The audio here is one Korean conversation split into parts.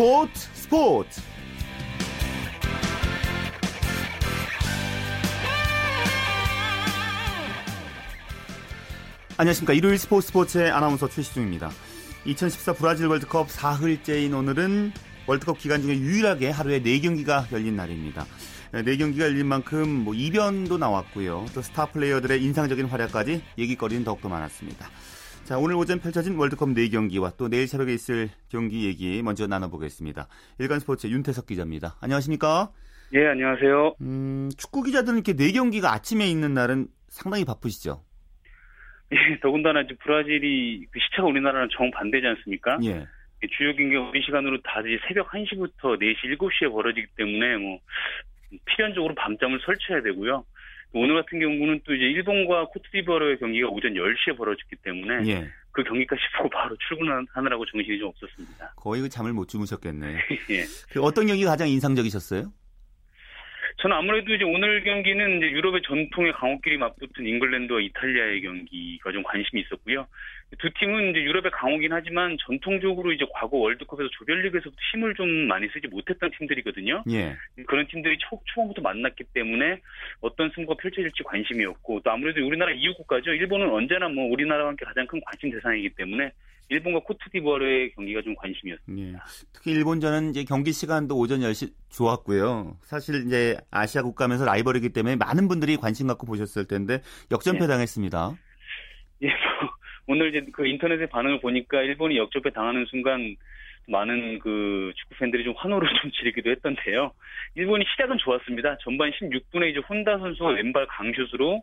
스포츠 스포츠. 안녕하십니까. 일요일 스포츠 스포츠의 아나운서 최시중입니다. 2014 브라질 월드컵 4흘째인 오늘은 월드컵 기간 중에 유일하게 하루에 4경기가 열린 날입니다. 4경기가 열린 만큼 뭐 이변도 나왔고요. 또 스타 플레이어들의 인상적인 활약까지 얘기거리는 더욱더 많았습니다 자, 오늘 오전 펼쳐진 월드컵 4경기와 또 내일 새벽에 있을 경기 얘기 먼저 나눠보겠습니다. 일간 스포츠 윤태석 기자입니다. 안녕하십니까? 예, 안녕하세요. 음, 축구 기자들은 이렇게 4경기가 아침에 있는 날은 상당히 바쁘시죠? 예, 더군다나 이제 브라질이 그 시차가 우리나라랑 정반대지 않습니까? 예. 주요 경기가 우리 시간으로 다 이제 새벽 1시부터 4시, 7시에 벌어지기 때문에 뭐 필연적으로 밤잠을 설쳐야 되고요. 오늘 같은 경우는 또 이제 일본과 코트디부아르의 경기가 오전 10시에 벌어졌기 때문에 예. 그 경기까지 보고 바로 출근하느라고 정신이 좀 없었습니다. 거의 그 잠을 못 주무셨겠네. 예. 그 어떤 경기가 가장 인상적이셨어요? 저는 아무래도 이제 오늘 경기는 이제 유럽의 전통의 강호끼리 맞붙은 잉글랜드와 이탈리아의 경기가 좀 관심이 있었고요. 두 팀은 이제 유럽의 강호긴 하지만 전통적으로 이제 과거 월드컵에서 조별리그에서부터 힘을 좀 많이 쓰지 못했던 팀들이거든요. 예. 그런 팀들이 초, 초반부터 만났기 때문에 어떤 승부가 펼쳐질지 관심이었고 또 아무래도 우리나라 이웃 국가죠. 일본은 언제나 뭐 우리나라와 함께 가장 큰 관심 대상이기 때문에 일본과 코트디부아르의 경기가 좀 관심이었습니다. 예. 특히 일본전은 이제 경기 시간도 오전 10시 좋았고요. 사실 이제 아시아 국가면서 라이벌이기 때문에 많은 분들이 관심 갖고 보셨을 텐데 역전패 예. 당했습니다. 예, 뭐 오늘 이제 그 인터넷의 반응을 보니까 일본이 역전패 당하는 순간 많은 그 축구 팬들이 좀 환호를 좀 지르기도 했던데요. 일본이 시작은 좋았습니다. 전반 16분에 이제 혼다 선수가 왼발 강슛으로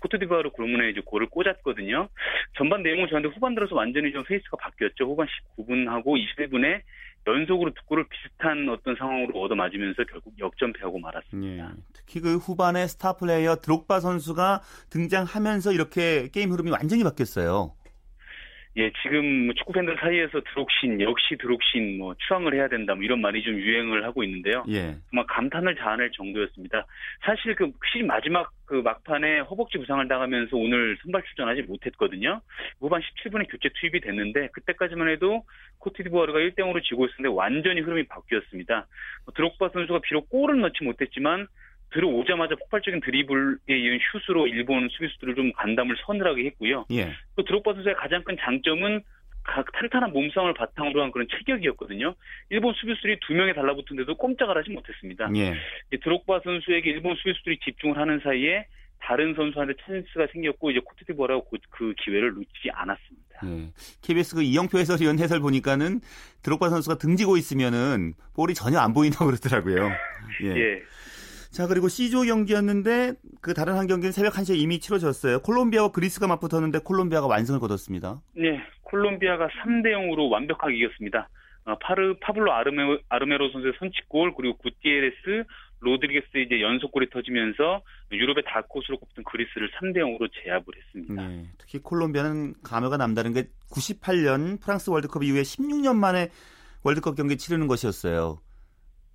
코트디부아르 골문에 이제 골을 꽂았거든요. 전반 내용은 저한테 후반 들어서 완전히 좀 페이스가 바뀌었죠. 후반 19분하고 21분에 연속으로 두 골을 비슷한 어떤 상황으로 얻어맞으면서 결국 역전패하고 말았습니다. 예. 특히 그 후반에 스타 플레이어 드록바 선수가 등장하면서 이렇게 게임 흐름이 완전히 바뀌었어요. 예, 지금 축구 팬들 사이에서 드록신, 역시 드록신, 뭐, 추앙을 해야 된다, 뭐, 이런 말이 좀 유행을 하고 있는데요. 예. 정말 감탄을 자아낼 정도였습니다. 사실 그 시즌 마지막 그 막판에 허벅지 부상을 당하면서 오늘 선발 출전하지 못했거든요. 후반 17분에 교체 투입이 됐는데 그때까지만 해도 코트디부아르가 1대 0으로 지고 있었는데 완전히 흐름이 바뀌었습니다. 뭐 드록바 선수가 비록 골을 넣지 못했지만 들어오자마자 폭발적인 드리블에 이은 슛으로 일본 수비수들을 좀 간담을 서늘하게 했고요. 예. 또 드록바 선수의 가장 큰 장점은 각 탄탄한 몸싸움을 바탕으로 한 그런 체격이었거든요. 일본 수비수들이 두 명에 달라붙은데도 꼼짝을 하지 못했습니다. 예. 드록바 선수에게 일본 수비수들이 집중을 하는 사이에 다른 선수한테 찬스가 생겼고 이제 코트디부아르가 그 기회를 놓치지 않았습니다. 예. KBS 그 이영표 해설위원 해설 보니까는 드록바 선수가 등지고 있으면은 볼이 전혀 안 보인다고 그러더라고요. 예. 예. 자, 그리고 C조 경기였는데 그 다른 한 경기는 새벽 1시에 이미 치러졌어요. 콜롬비아와 그리스가 맞붙었는데 콜롬비아가 완승을 거뒀습니다. 네, 콜롬비아가 3대 0으로 완벽하게 이겼습니다. 어, 파르 파블로 아르메, 아르메로 선수의 선취골 그리고 구티에레스 로드리게스 이제 연속골이 터지면서 유럽의 다크호스로 꼽던 그리스를 3대 0으로 제압을 했습니다. 네, 특히 콜롬비아는 감회가 남다른 게 98년 프랑스 월드컵 이후에 16년 만에 월드컵 경기 치르는 것이었어요.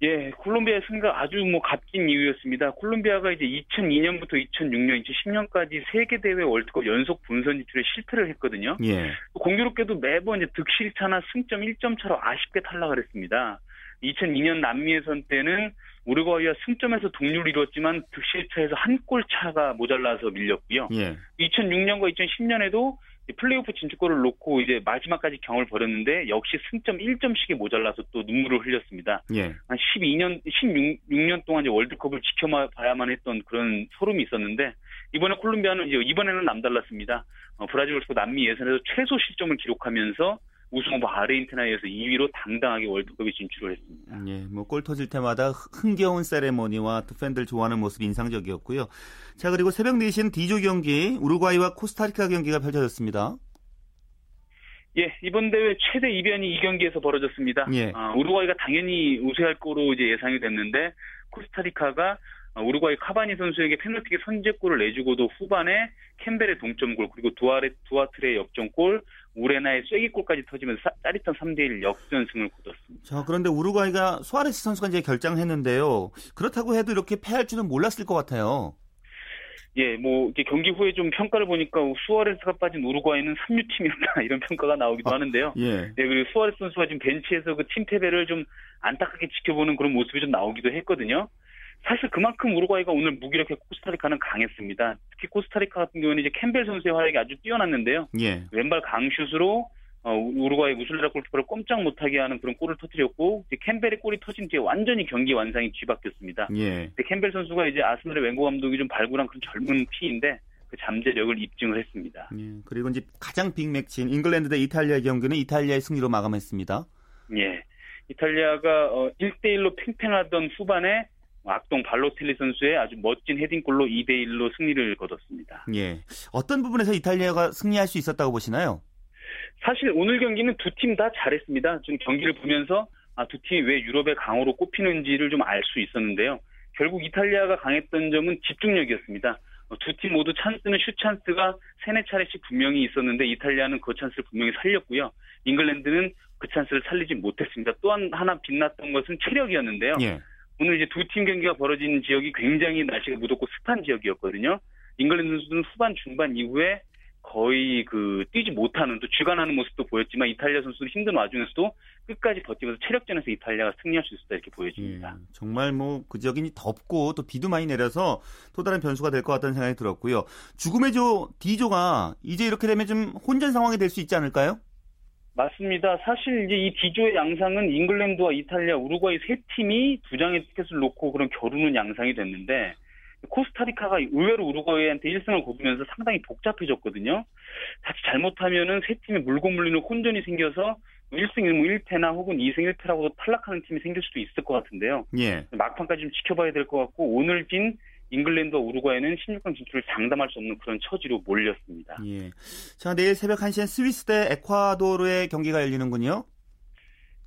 예, 콜롬비아의 승리가 아주 뭐 값진 이유였습니다. 콜롬비아가 이제 2002년부터 2006년, 2010년까지 세계 대회 월드컵 연속 본선 진출에 실패를 했거든요. 예. 공교롭게도 매번 이제 득실차나 승점 1점 차로 아쉽게 탈락을 했습니다. 2002년 남미 예선 때는 우루과이와 승점에서 동률을 이뤘지만 득실차에서 한 골 차가 모자라서 밀렸고요. 예. 2006년과 2010년에도 플레이오프 진출골을 놓고 이제 마지막까지 경을 벌였는데 역시 승점 1점씩이 모자라서 또 눈물을 흘렸습니다. 예. 한 12년, 16 년 동안 이제 월드컵을 지켜봐야만 했던 그런 소름이 있었는데 이번에 콜롬비아는 이제 이번에는 남달랐습니다. 어, 브라질 월드컵 남미 예선에서 최소 실점을 기록하면서 우승 후보 아르헨티나에서 2위로 당당하게 월드컵에 진출을 했습니다. 예, 뭐골 터질 때마다 흥겨운 세레모니와 또 팬들 좋아하는 모습이 인상적이었고요. 자, 그리고 새벽 4시엔 D조 경기 우루과이와 코스타리카 경기가 펼쳐졌습니다. 예, 이번 대회 최대 이변이 이 경기에서 벌어졌습니다. 예. 아, 우루과이가 당연히 우세할 거로 이제 예상이 됐는데 코스타리카가 우루과이 카바니 선수에게 페널티킥 선제골을 내주고도 후반에 캠벨의 동점골 그리고 두아레 두아트레의 역전골 우레나의 쐐기골까지 터지면서 짜릿한 3대1 역전승을 거뒀습니다. 자, 그런데 우루과이가 수아레스 선수가 이제 결장했는데요. 그렇다고 해도 이렇게 패할 줄은 몰랐을 것 같아요. 예, 뭐 이게 경기 후에 좀 평가를 보니까 수아레스가 빠진 우루과이는 3류 팀이었다 이런 평가가 나오기도 아, 하는데요. 예. 네, 그리고 수아레스 선수가 지금 벤치에서 그 팀 패배를 좀 안타깝게 지켜보는 그런 모습이 좀 나오기도 했거든요. 사실 그만큼 우루과이가 오늘 무기력해 코스타리카는 강했습니다. 특히 코스타리카 같은 경우는 이제 캠벨 선수의 활약이 아주 뛰어났는데요. 예. 왼발 강슛으로 어, 우루과이 무술레라 골키퍼를 꼼짝 못하게 하는 그런 골을 터뜨렸고 이제 캠벨의 골이 터진 뒤에 완전히 경기 완상이 뒤바뀌었습니다. 예. 캠벨 선수가 이제 아스널의 wen고 감독이 좀 발굴한 그런 젊은 피인데 그 잠재력을 입증을 했습니다. 예. 그리고 이제 가장 빅매치인 잉글랜드 대 이탈리아 경기는 이탈리아의 승리로 마감했습니다. 예. 이탈리아가 어, 1대1로 팽팽하던 후반에 악동 발로텔리 선수의 아주 멋진 헤딩골로 2대 1로 승리를 거뒀습니다. 예. 어떤 부분에서 이탈리아가 승리할 수 있었다고 보시나요? 사실 오늘 경기는 두 팀 다 잘했습니다. 지금 경기를 보면서 아, 두 팀이 왜 유럽의 강호로 꼽히는지를 좀 알 수 있었는데요. 결국 이탈리아가 강했던 점은 집중력이었습니다. 어, 두팀 모두 찬스는 슛 찬스가 세네 차례씩 분명히 있었는데 이탈리아는 그 찬스를 분명히 살렸고요. 잉글랜드는 그 찬스를 살리지 못했습니다. 또한 하나 빛났던 것은 체력이었는데요. 예. 오늘 이제 두 팀 경기가 벌어진 지역이 굉장히 날씨가 무덥고 습한 지역이었거든요. 잉글랜드 선수는 후반 중반 이후에 거의 그 뛰지 못하는 또 쥐가 나는 모습도 보였지만 이탈리아 선수는 힘든 와중에서도 끝까지 버티면서 체력전에서 이탈리아가 승리할 수 있었다 이렇게 보여집니다. 예. 정말 뭐 그 지역이 덥고 또 비도 많이 내려서 또 다른 변수가 될 것 같다는 생각이 들었고요. 죽음의 조 D조가 이제 이렇게 되면 좀 혼전 상황이 될 수 있지 않을까요? 맞습니다. 사실 이제 이 D조의 양상은 잉글랜드와 이탈리아, 우루과이 세 팀이 두 장의 티켓을 놓고 그런 겨루는 양상이 됐는데 코스타리카가 의외로 우루과이한테 1승을 거두면서 상당히 복잡해졌거든요. 자칫 잘못하면은 세 팀이 물고 물리는 혼전이 생겨서 1승 1무 1패나 혹은 2승 1패라고도 탈락하는 팀이 생길 수도 있을 것 같은데요. 예. 막판까지 좀 지켜봐야 될 것 같고 오늘 진 잉글랜드와 우루과이는 16강 진출을 장담할 수 없는 그런 처지로 몰렸습니다. 예. 자, 내일 새벽 1시엔 스위스 대 에콰도르의 경기가 열리는군요.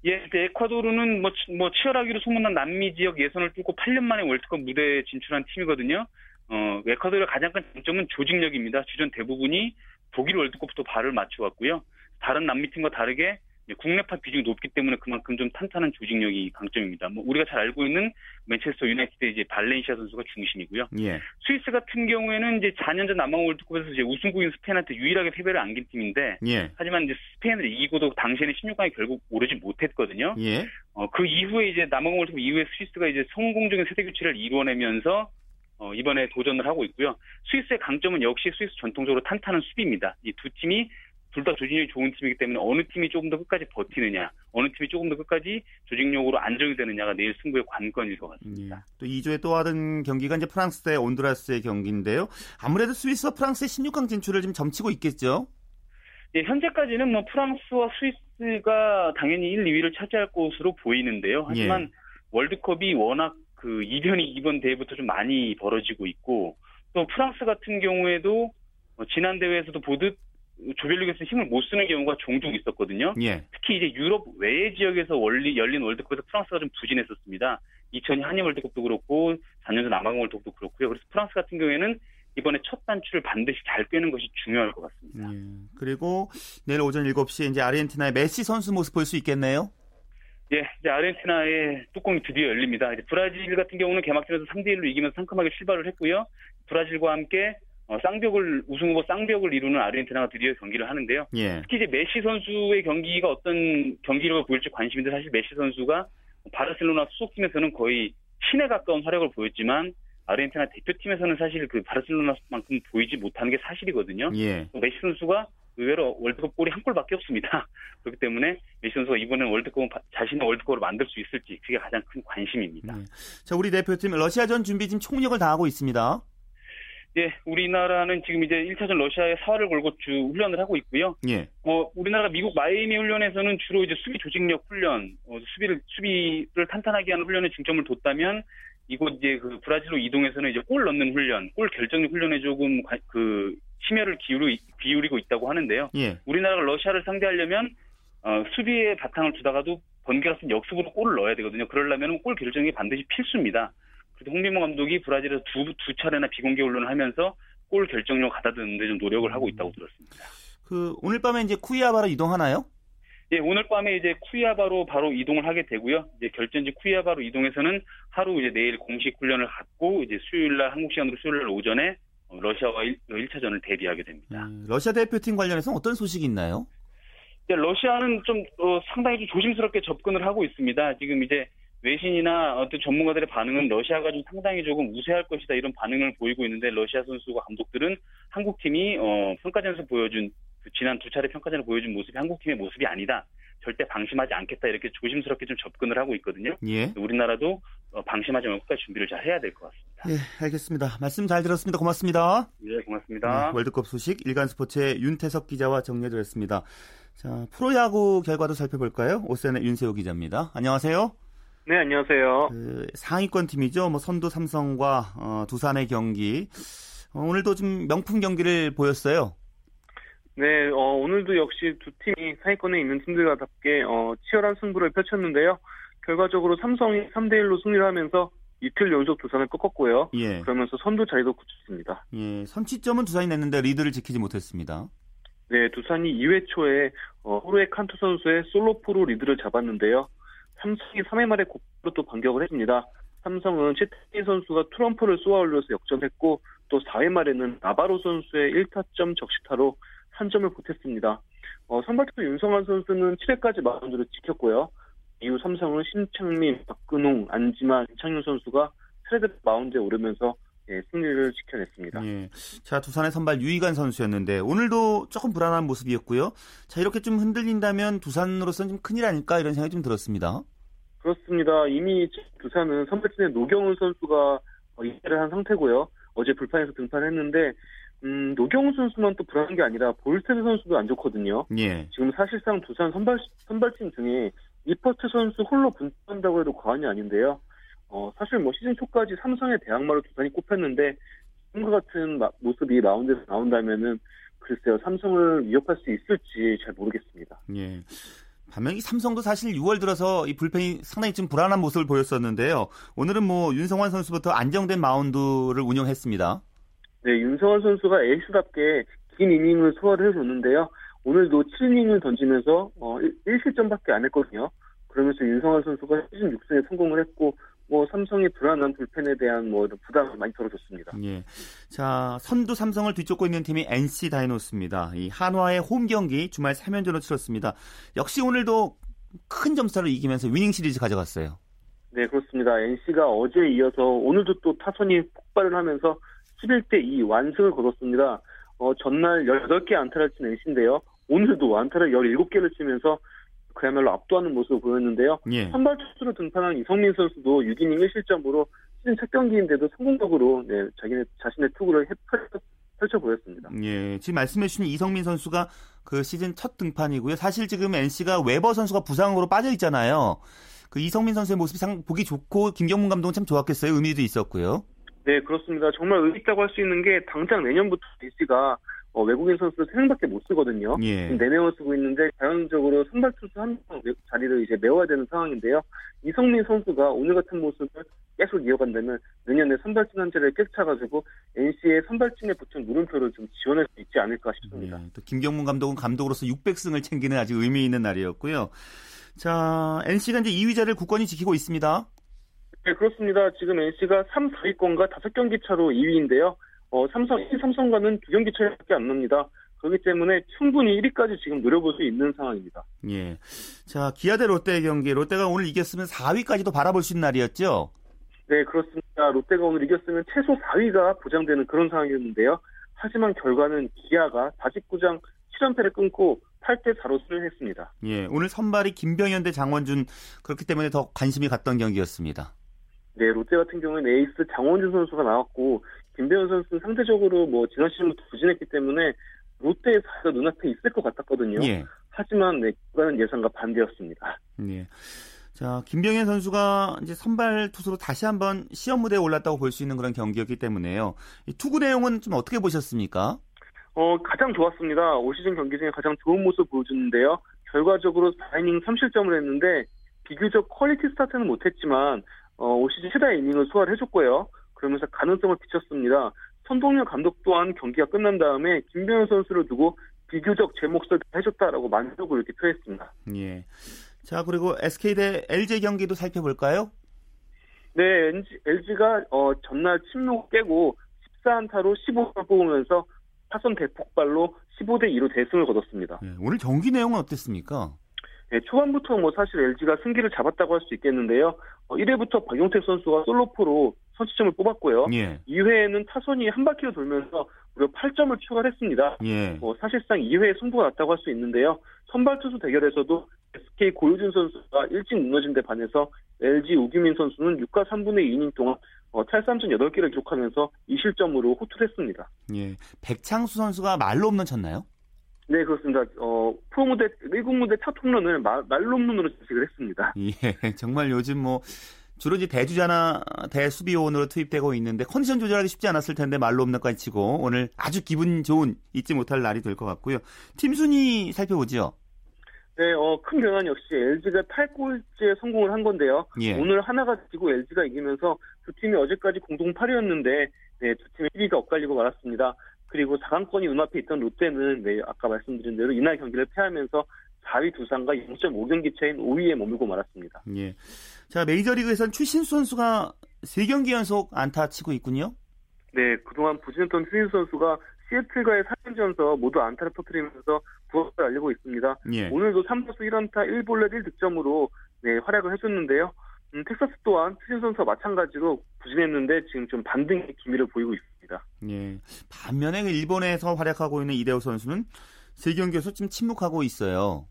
예, 에콰도르는 뭐, 치- 뭐 치열하기로 소문난 남미 지역 예선을 뚫고 8년 만에 월드컵 무대에 진출한 팀이거든요. 어, 에콰도르의 가장 큰 장점은 조직력입니다. 주전 대부분이 독일 월드컵부터 발을 맞춰왔고요. 다른 남미 팀과 다르게 국내파 비중이 높기 때문에 그만큼 좀 탄탄한 조직력이 강점입니다. 뭐 우리가 잘 알고 있는 맨체스터 유나이티드 이제 발렌시아 선수가 중심이고요. 예. 스위스 같은 경우에는 이제 4년 전 남아공 월드컵에서 이제 우승국인 스페인한테 유일하게 패배를 안긴 팀인데 예. 하지만 이제 스페인을 이기고도 당시에는 16강에 결국 오르지 못했거든요. 예. 어, 그 이후에 이제 남아공 월드컵 이후에 스위스가 이제 성공적인 세대 교체를 이루어내면서 어, 이번에 도전을 하고 있고요. 스위스의 강점은 역시 스위스 전통적으로 탄탄한 수비입니다. 이 두 팀이 둘 다 조직력이 좋은 팀이기 때문에 어느 팀이 조금 더 끝까지 버티느냐, 어느 팀이 조금 더 끝까지 조직력으로 안정이 되느냐가 내일 승부의 관건일 것 예. 같습니다. 또 2조의 또 다른 경기가 이제 프랑스 대 온두라스의 경기인데요. 아무래도 스위스와 프랑스의 16강 진출을 지금 점치고 있겠죠. 예, 현재까지는 뭐 프랑스와 스위스가 당연히 1, 2위를 차지할 것으로 보이는데요. 하지만 예. 월드컵이 워낙 그 이변이 이번 대회부터 좀 많이 벌어지고 있고 또 프랑스 같은 경우에도 어, 지난 대회에서도 보듯 조별리그에서 힘을 못 쓰는 경우가 종종 있었거든요. 예. 특히 이제 유럽 외의 지역에서 원리 열린 월드컵에서 프랑스가 좀 부진했었습니다. 2002 한일 월드컵도 그렇고 4년 전 남아공 월드컵도 그렇고요. 그래서 프랑스 같은 경우에는 이번에 첫 단추를 반드시 잘 꿰는 것이 중요할 것 같습니다. 예. 그리고 내일 오전 7시에 이제 아르헨티나의 메시 선수 모습 볼 수 있겠네요. 예, 이제 아르헨티나의 뚜껑이 드디어 열립니다. 이제 브라질 같은 경우는 개막전에서 3대 1로 이기면서 상큼하게 출발을 했고요. 브라질과 함께 어, 쌍벽을 우승 후보 쌍벽을 이루는 아르헨티나가 드디어 경기를 하는데요. 예. 특히 이제 메시 선수의 경기가 어떤 경기력을 보일지 관심인데 사실 메시 선수가 바르셀로나 소속팀에서는 거의 신에 가까운 활약을 보였지만 아르헨티나 대표팀에서는 사실 그 바르셀로나만큼 보이지 못하는 게 사실이거든요. 예. 메시 선수가 의외로 월드컵 골이 한 골밖에 없습니다. 그렇기 때문에 메시 선수가 이번엔 월드컵은 바- 자신의 월드컵을 만들 수 있을지 그게 가장 큰 관심입니다. 예. 자, 우리 대표팀 러시아전 준비 지금 총력을 다하고 있습니다. 예, 우리나라는 지금 이제 1차전 러시아에 사활을 걸고 주 훈련을 하고 있고요. 예. 어, 우리나라가 미국 마이애미 훈련에서는 주로 이제 수비 조직력 훈련, 어, 수비를 수비를 탄탄하게 하는 훈련에 중점을 뒀다면 이곳 이제 그 브라질로 이동해서는 이제 골 넣는 훈련, 골 결정력 훈련에 조금 관- 그 심혈을 기울이, 기울이고 있다고 하는데요. 예. 우리나라가 러시아를 상대하려면 어, 수비에 바탕을 두다가도 번개가 쓴 역습으로 골을 넣어야 되거든요. 그러려면 골 결정이 반드시 필수입니다. 그래서 홍민모 감독이 브라질에서 두, 두 차례나 비공개 훈련을 하면서 골 결정력 가다듬는데 좀 노력을 하고 있다고 들었습니다. 그 오늘 밤에 이제 쿠이아바로 이동하나요? 예, 오늘 밤에 이제 쿠이아바로 바로 이동을 하게 되고요. 이제 결전지 쿠이아바로 이동해서는 하루 이제 내일 공식 훈련을 갖고 이제 수요일 날 한국 시간으로 수요일 날 오전에 러시아와 1, 차전을 대비하게 됩니다. 음, 러시아 대표팀 관련해서 어떤 소식이 있나요? 러시아는 좀 어, 상당히 좀 조심스럽게 접근을 하고 있습니다. 지금 이제 외신이나 어떤 전문가들의 반응은 러시아가 좀 상당히 조금 우세할 것이다 이런 반응을 보이고 있는데 러시아 선수와 감독들은 한국 팀이 어, 평가전에서 보여준 그 지난 두 차례 평가전을 보여준 모습이 한국 팀의 모습이 아니다. 절대 방심하지 않겠다 이렇게 조심스럽게 좀 접근을 하고 있거든요. 예. 우리나라도 어, 방심하지 말고 끝까지 준비를 잘 해야 될 것 같습니다. 예, 알겠습니다. 말씀 잘 들었습니다. 고맙습니다. 네, 고맙습니다. 네, 월드컵 소식 일간 스포츠의 윤태석 기자와 정리해드렸습니다. 자, 프로야구 결과도 살펴볼까요? 오센의 윤세호 기자입니다. 안녕하세요. 네, 안녕하세요. 그 상위권 팀이죠. 뭐 선두 삼성과 어, 두산의 경기. 어, 오늘도 좀 명품 경기를 보였어요. 네, 어, 오늘도 역시 두 팀이 상위권에 있는 팀들과답게 어, 치열한 승부를 펼쳤는데요. 결과적으로 삼성이 3대 1로 승리를 하면서 이틀 연속 두산을 꺾었고요. 예. 그러면서 선두 자리도 굳혔습니다. 예, 선취점은 두산이 냈는데 리드를 지키지 못했습니다. 네, 두산이 2회 초에 어, 호르의 칸투 선수의 솔로포로 리드를 잡았는데요. 삼성이 3회 말에 곧바로 또 반격을 했습니다. 삼성은 채태인 선수가 트럼프를 쏘아 올려서 역전했고 또 4회 말에는 나바로 선수의 1타점 적시타로 한 점을 보탰습니다. 어, 선발투수 윤성환 선수는 7회까지 마운드를 지켰고요. 이후 삼성은 신창민, 박근홍, 안지만, 이창윤 선수가 트레드 마운드에 오르면서 예, 승리를 지켜냈습니다. 예. 자, 두산의 선발 유이관 선수였는데 오늘도 조금 불안한 모습이었고요. 자, 이렇게 좀 흔들린다면 두산으로서는 좀 큰일 아닐까 이런 생각이 좀 들었습니다. 그렇습니다. 이미 두산은 선발진의 노경훈 선수가 이해를 한 상태고요. 어제 불판에서 등판했는데 음, 노경훈 선수만 또 불안한 게 아니라 볼스테드 선수도 안 좋거든요. 예. 지금 사실상 두산 선발 선발진 중에 이퍼트 선수 홀로 분투한다고 해도 과언이 아닌데요. 어, 사실 뭐 시즌 초까지 삼성의 대항마로 두산이 꼽혔는데 지금과 같은 마, 모습이 마운드에서 나온다면은 글쎄요 삼성을 위협할 수 있을지 잘 모르겠습니다. 예. 반면에 삼성도 사실 6월 들어서 이 불펜이 상당히 좀 불안한 모습을 보였었는데요. 오늘은 뭐 윤성환 선수부터 안정된 마운드를 운영했습니다. 네, 윤성환 선수가 에이스답게 긴 이닝을 소화를 해줬는데요. 오늘도 7이닝을 던지면서 어, 1실점밖에 안 했거든요. 그러면서 윤성환 선수가 시즌 6승에 성공을 했고 뭐 삼성의 불안한 불펜에 대한 뭐 부담을 많이 덜어줬습니다. 예. 자 선두 삼성을 뒤쫓고 있는 팀이 NC 다이노스입니다. 이 한화의 홈 경기 주말 3연전으로 치렀습니다. 역시 오늘도 큰 점수를 이기면서 위닝 시리즈 가져갔어요. 네 그렇습니다. NC가 어제 이어서 오늘도 또 타선이 폭발을 하면서 11대 2 완승을 거뒀습니다. 어, 전날 18개 안타를 친 NC인데요. 오늘도 안타를 17개를 치면서 그야말로 압도하는 모습을 보였는데요. 예. 선발 투수로 등판한 이성민 선수도 6이닝 1실점으로 시즌 첫 경기인데도 성공적으로 네, 자기네 자신의 투구를 펼쳐, 펼쳐 보였습니다. 예, 지금 말씀해 주신 이성민 선수가 그 시즌 첫 등판이고요. 사실 지금 NC가 웨버 선수가 부상으로 빠져 있잖아요. 그 이성민 선수의 모습이 참 보기 좋고 김경문 감독은 참 좋았겠어요. 의미도 있었고요. 네, 그렇습니다. 정말 의미 있다고 할 수 있는 게 당장 내년부터 NC가 어, 외국인 선수를 3명밖에 못 쓰거든요. 예. 4명을 쓰고 있는데 자연적으로 선발 투수 한 명 자리를 이제 메워야 되는 상황인데요. 이성민 선수가 오늘 같은 모습을 계속 이어간다면 내년에 선발진 한제를 깼 차가지고 NC의 선발진에 붙은 물음표를 좀 지원할 수 있지 않을까 싶습니다. 예. 또 김경문 감독은 감독으로서 600승을 챙기는 아주 의미 있는 날이었고요. 자, NC가 이제 2위자를 굳건히 지키고 있습니다. 네, 그렇습니다. 지금 NC가 3, 4위권과 5경기 차로 2위인데요. 어, 삼성, 1, 삼성과는 두 경기 차이밖에 안 납니다. 그렇기 때문에 충분히 1위까지 지금 노려볼 수 있는 상황입니다. 예. 자, 기아 대 롯데 경기. 롯데가 오늘 이겼으면 4위까지도 바라볼 수 있는 날이었죠? 네, 그렇습니다. 롯데가 오늘 이겼으면 최소 4위가 보장되는 그런 상황이었는데요. 하지만 결과는 기아가 49장 7연패를 끊고 8대 4로 수련했습니다. 예, 오늘 선발이 김병현 대 장원준 그렇기 때문에 더 관심이 갔던 경기였습니다. 네, 롯데 같은 경우는 에이스 장원준 선수가 나왔고 김배현 선수는 상대적으로 뭐 지난 시즌부터 부진했기 때문에 사가 눈앞에 있을 것 같았거든요. 예. 하지만 네, 그거는 예상과 반대였습니다. 예. 자, 김병현 선수가 이제 선발 투수로 다시 한번 시험 무대에 올랐다고 볼 수 있는 그런 경기였기 때문에요. 이 투구 내용은 좀 어떻게 보셨습니까? 어, 가장 좋았습니다. 올 시즌 경기 중에 가장 좋은 모습 보여줬는데요. 결과적으로 4이닝 3실점을 했는데 비교적 퀄리티 스타트는 못했지만 어, 올 시즌 최다 이닝을 소화를 해줬고요. 그러면서 가능성을 비쳤습니다. 선동열 감독 또한 경기가 끝난 다음에 김병현 선수를 두고 비교적 제 몫을 해줬다라고 만족을 이렇게 표했습니다. 예. 자 그리고 SK 대 LG 경기도 살펴볼까요? 네, LG, LG가 어, 전날 침묵 깨고 14안타로 15를 뽑으면서 타선 대폭발로 15대 2로 대승을 거뒀습니다. 네, 오늘 경기 내용은 어땠습니까? 네, 초반부터 뭐 사실 LG가 승기를 잡았다고 할 수 있겠는데요. 어, 1회부터 박용택 선수가 솔로포로 선취점을 뽑았고요. 예. 2회에는 타선이 한 바퀴를 돌면서 무려 8점을 추가했습니다. 예. 뭐 사실상 2회에 승부가 났다고 할 수 있는데요. 선발 투수 대결에서도 SK 고효준 선수가 일찍 무너진 데 반해서 LG 우규민 선수는 6과 3분의 2이닝 동안 어, 탈삼진 8개를 기록하면서 2실점으로 호투했습니다. 예. 백창수 선수가 말로 없는 쳤나요? 네, 그렇습니다. 어, 프로무대, 미국 무대 첫 홈런을 말, 말론문으로 지식을 했습니다. 예. 정말 요즘 뭐 주로 이제 대주자나 대수비원으로 투입되고 있는데 컨디션 조절하기 쉽지 않았을 텐데 말로 없는까지 치고 오늘 아주 기분 좋은 잊지 못할 날이 될 것 같고요. 팀 순위 살펴보죠. 네, 어, 큰 변화는 역시 LG가 8골째 성공을 한 건데요. 예. 오늘 하나가 지고 LG가 이기면서 두 팀이 어제까지 공동 8위였는데 네, 두 팀의 1위가 엇갈리고 말았습니다. 그리고 4강권이 눈앞에 있던 롯데는 네, 아까 말씀드린 대로 이날 경기를 패하면서 4위 두산과 0.5경기 차인 5위에 머물고 말았습니다. 예. 자, 메이저리그에선 추신수 선수가 3경기 연속 안타 치고 있군요. 네, 그동안 부진했던 추신수 선수가 시애틀과의 3연전에서 모두 안타를 터뜨리면서 부업을 알리고 있습니다. 예. 오늘도 3타수 1안타 1볼넷 1득점으로 네, 활약을 해줬는데요. 음, 텍사스 또한 추신 선수와 마찬가지로 부진했는데 지금 좀 반등의 기미를 보이고 있습니다. 예. 반면에 그 일본에서 활약하고 있는 이대호 선수는 3경기에서 지금 침묵하고 있어요.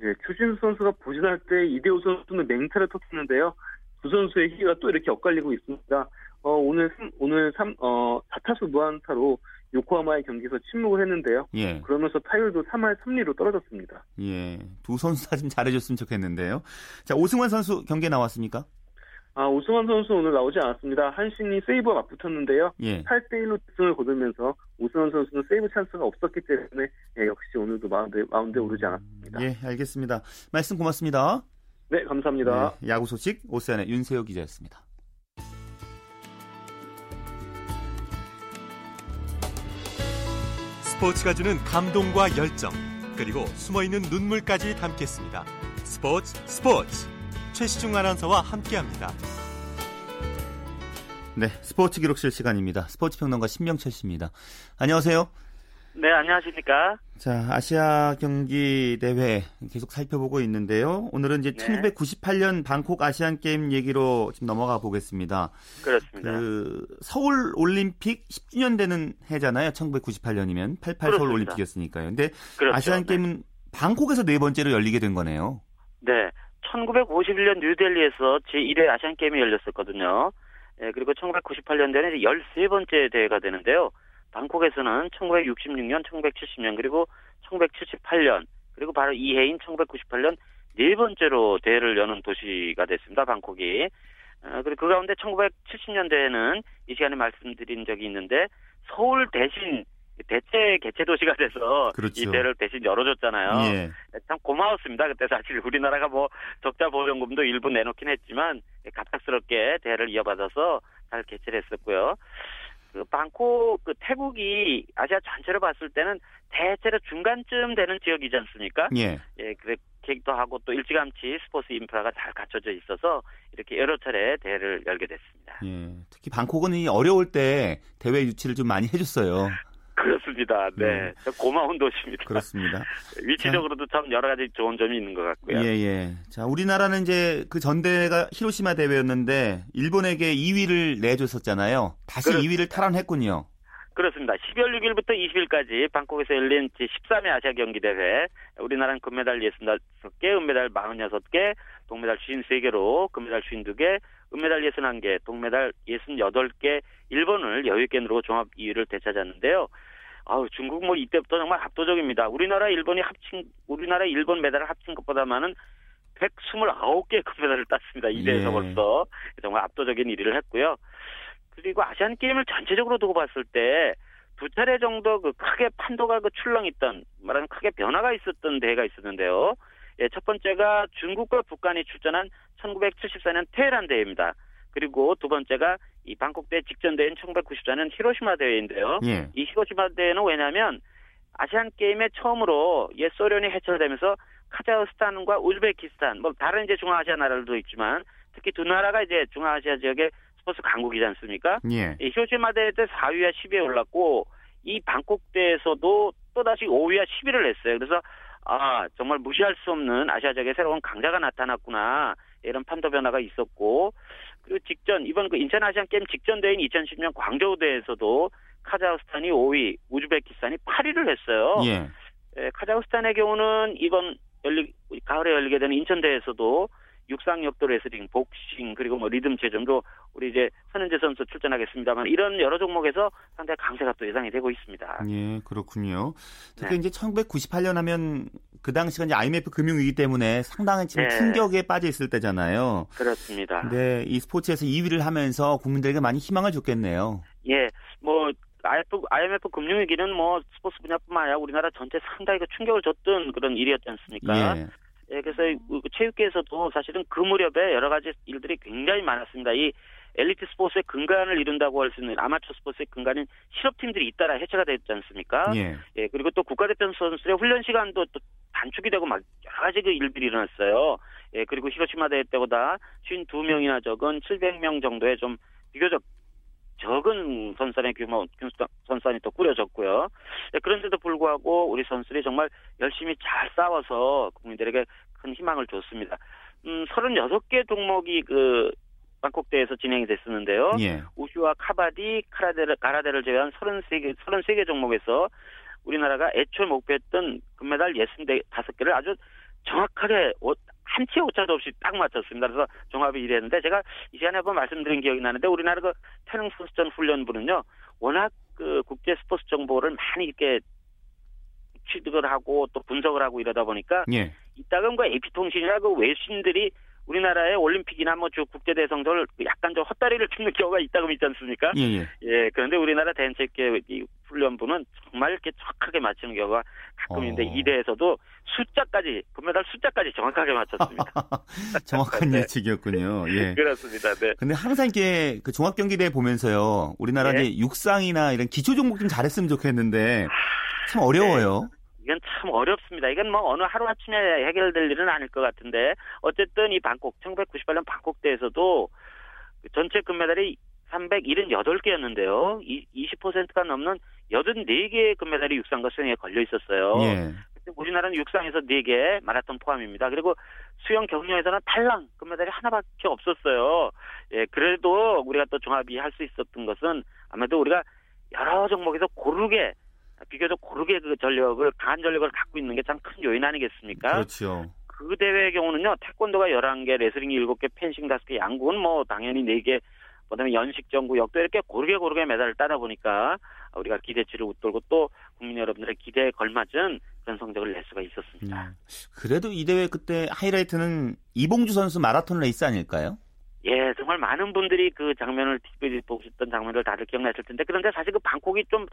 네, 추신수 선수가 부진할 때 이대호 선수는 맹타를 터뜨리는데요. 두 선수의 희가 또 이렇게 엇갈리고 있습니다. 어, 오늘 삼- 오늘 3, 어, 4타수 무안타로 요코하마의 경기에서 침묵을 했는데요. 예. 그러면서 타율도 3할 3리로 떨어졌습니다. 예. 두 선수 다 좀 잘해줬으면 좋겠는데요. 자, 오승환 선수 경기에 나왔습니까? 아, 오승환 선수 오늘 나오지 않았습니다. 한신이 세이브와 맞붙었는데요. 예. 8대1로 득승을 거두면서 오승환 선수는 세이브 찬스가 없었기 때문에 예, 역시 오늘도 마운드에, 마운드에 오르지 않았습니다. 예, 알겠습니다. 말씀 고맙습니다. 네, 감사합니다. 네, 야구 소식 오세안의 윤세호 기자였습니다. 스포츠가 주는 감동과 열정 그리고 숨어있는 눈물까지 담겠습니다. 스포츠 스포츠 최시중 아나운서와 함께합니다. 네, 스포츠 기록실 시간입니다. 스포츠 평론가 신명철 씨입니다. 안녕하세요. 네, 안녕하십니까. 자, 아시아 경기 대회 계속 살펴보고 있는데요. 오늘은 이제 네. 1998년 방콕 아시안 게임 얘기로 지금 넘어가 보겠습니다. 그렇습니다. 그 서울 올림픽 10주년 되는 해잖아요. 1998년이면 88 서울 그렇습니다. 올림픽이었으니까요. 근데 그렇죠. 아시안 네. 게임은 방콕에서 네 번째로 열리게 된 거네요. 네. 1951년 뉴델리에서 제1회 아시안 게임이 열렸었거든요. 예, 그리고 1998년도에는 13번째 대회가 되는데요. 방콕에서는 1966년, 1970년, 그리고 1978년, 그리고 바로 이 해인 1998년 네 번째로 대회를 여는 도시가 됐습니다. 방콕이. 어, 그리고 그 가운데 1970년대에는 이 시간에 말씀드린 적이 있는데 서울 대신 대체 개최 도시가 돼서 그렇죠. 이 대회를 대신 열어줬잖아요. 예. 참 고마웠습니다. 그때 사실 우리나라가 뭐 적자 보전금도 일부 내놓긴 했지만 갑작스럽게 대회를 이어받아서 잘 개최를 했었고요. 그 방콕 그 태국이 아시아 전체로 봤을 때는 대체로 중간쯤 되는 지역이지 않습니까? 예. 예, 그렇기도 하고 또 일찌감치 스포츠 인프라가 잘 갖춰져 있어서 이렇게 여러 차례 대회를 열게 됐습니다. 예. 특히 방콕은 이 어려울 때 대회 유치를 좀 많이 해줬어요. 그렇습니다. 네, 저 고마운 도시입니다. 그렇습니다. 위치적으로도 참 여러 가지 좋은 점이 있는 것 같고요. 예, 예. 자, 우리나라는 이제 그 전대가 히로시마 대회였는데 일본에게 2위를 내줬었잖아요. 다시 그렇- 2위를 탈환했군요. 그렇습니다. 12월 6일부터 20일까지 방콕에서 열린 제13회 아시아 경기 대회. 우리나라는 금메달 65개, 은메달 46개, 동메달 53개로 금메달 52개, 은메달 61개, 동메달 68개, 일본을 여유있게 누르고 종합 2위를 되찾았는데요. 아우, 중국 뭐 이때부터 정말 압도적입니다. 우리나라 일본이 합친 우리나라 일본 메달을 합친 것보다 많은 129개 금메달을 땄습니다. 이 대회에서 예. 벌써 정말 압도적인 1위를 했고요. 그리고 아시안 게임을 전체적으로 두고 봤을 때 두 차례 정도 그 크게 판도가 그 출렁있던 말하는 크게 변화가 있었던 대회가 있었는데요. 예, 첫 번째가 중국과 북한이 출전한 1974년 테헤란 대회입니다. 그리고 두 번째가 이 방콕 대 직전 대회인 1994년 히로시마 대회인데요. 예. 이 히로시마 대회는 왜냐하면 아시안 게임에 처음으로 옛 소련이 해체되면서 카자흐스탄과 우즈베키스탄 뭐 다른 이제 중앙아시아 나라들도 있지만 특히 두 나라가 이제 중앙아시아 지역의 스포츠 강국이지 않습니까? 예. 이 히로시마 대회 때 4위와 10위에 올랐고 이 방콕 대회에서도 또다시 5위와 10위를 했어요. 그래서 아 정말 무시할 수 없는 아시아적의 새로운 강자가 나타났구나 이런 판도 변화가 있었고 그리고 직전 이번 그 인천 아시안 게임 직전 대회인 2010년 광저우 대회에서도 카자흐스탄이 5위, 우즈베키스탄이 8위를 했어요. 예. 예, 카자흐스탄의 경우는 이번 열리 가을에 열리게 되는 인천 대회에서도 육상 역도 레슬링, 복싱 그리고 뭐 리듬 체전도 우리 이제 선현재 선수 출전하겠습니다만 이런 여러 종목에서 상당히 강세가 또 예상이 되고 있습니다. 예, 그렇군요. 특히 네. 이제 1998년 하면 그 당시가 이제 IMF 금융위기 때문에 상당한 지금 네. 충격에 빠져 있을 때잖아요. 그렇습니다. 근데 이 스포츠에서 2위를 하면서 국민들에게 많이 희망을 줬겠네요. 예, 뭐 IMF, IMF 금융위기는 뭐 스포츠 분야뿐만 아니라 우리나라 전체 상당히 그 충격을 줬던 그런 일이었지 않습니까? 예. 예, 그래서 이 체육계에서도 사실은 그 무렵에 여러 가지 일들이 굉장히 많았습니다. 이 엘리트 스포츠의 근간을 이룬다고 할 수 있는 아마추어 스포츠의 근간인 실업팀들이 잇따라 해체가 됐지 않습니까? 예. 예, 그리고 또 국가대표 선수들의 훈련 시간도 또 단축이 되고 막 여러 가지 그 일들이 일어났어요. 예, 그리고 히로시마 대회 때보다 52명이나 적은 700명 정도의 좀 비교적 적은 선수단의 규모, 선수단이 또 꾸려졌고요. 예, 그런데도 불구하고 우리 선수들이 정말 열심히 잘 싸워서 국민들에게 큰 희망을 줬습니다. 음, 36개 종목이 그 방콕 대회에서 진행이 됐었는데요. 예. 우슈와 카바디, 카라데를, 가라데를 제외한 33개, 33개 종목에서 우리나라가 애초에 목표했던 금메달 65개를 아주 정확하게 오- 한 치의 오차도 없이 딱 맞췄습니다. 그래서 종합이 1위했는데 제가 이 시간에 한번 말씀드린 기억이 나는데 우리나라 그 태릉 선수전 훈련부는요 워낙 그 국제 스포츠 정보를 많이 이렇게 취득을 하고 또 분석을 하고 이러다 보니까 예. 이따금 그 AP통신이나 그 외신들이 우리나라의 올림픽이나 뭐주 국제 대성들 약간 좀 헛다리를 짚는 경우가 있다금 있지 않습니까? 예, 예. 예, 그런데 우리나라 대한체육회 이 훈련부는 정말 이렇게 정확하게 맞추는 경우가 가끔 있는데 어. 이 대회에서도 숫자까지 금메달 숫자까지 정확하게 맞췄습니다. 정확한 네. 예측이었군요. 예. 그렇습니다. 네. 근데 항상 이렇게 그 종합 경기 대회 보면서요. 우리나라 네. 이제 육상이나 이런 기초 종목 좀 잘했으면 좋겠는데 참 어려워요. 이건 참 어렵습니다. 이건 뭐 어느 하루 아침에 해결될 일은 아닐 것 같은데 어쨌든 이 방콕 1998년 방콕 대에서도 전체 금메달이 378개였는데요. 20%가 넘는 84개의 금메달이 육상과 수영에 걸려 있었어요. 예. 우리나라는 육상에서 4개, 마라톤 포함입니다. 그리고 수영 경영에서는 탈랑 금메달이 하나밖에 없었어요. 예, 그래도 우리가 또 종합이 할 수 있었던 것은 아무래도 우리가 여러 종목에서 고르게 비교적 고르게 그 전력을 강한 전력을 갖고 있는 게 참 큰 요인 아니겠습니까? 그렇죠. 그 대회의 경우는요, 태권도가 11개, 레슬링이 7개, 펜싱 5개, 양궁은 뭐 당연히 4개, 그다음에 연식 정구, 역도 이렇게 고르게 고르게 메달을 따다 보니까 우리가 기대치를 웃돌고 또 국민 여러분들의 기대에 걸맞은 그런 성적을 낼 수가 있었습니다. 음. 그래도 이 대회 그때 하이라이트는 이봉주 선수 마라톤 레이스 아닐까요? 예, 정말 많은 분들이 그 장면을 TV에 보셨던 장면을 다들 기억나실 텐데 그런데 사실 그 방콕이 좀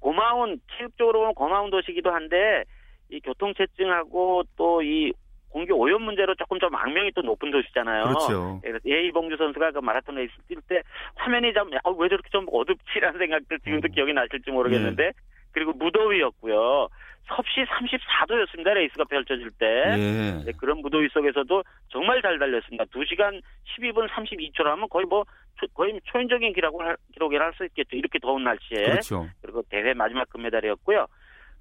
고마운 체육적으로 고마운 도시기도 한데 이 교통체증하고 또 이 공기 오염 문제로 조금 좀 악명이 또 높은 도시잖아요. 그렇죠. 예, 예이봉주 선수가 그 마라톤 레이스 뛸 때 화면이 좀, 아, 왜 저렇게 좀 어둡지라는 생각들 지금도 음. 기억이 나실지 모르겠는데, 그리고 무더위였고요. 섭씨 34도였습니다, 레이스가 펼쳐질 때. 예. 네, 그런 무더위 속에서도 정말 잘 달렸습니다. 2시간 12분 32초로 하면 거의 뭐, 초- 거의 초인적인 기록을, 할- 기록이라 할 수 있겠죠. 이렇게 더운 날씨에. 그렇죠. 그리고 대회 마지막 금메달이었고요.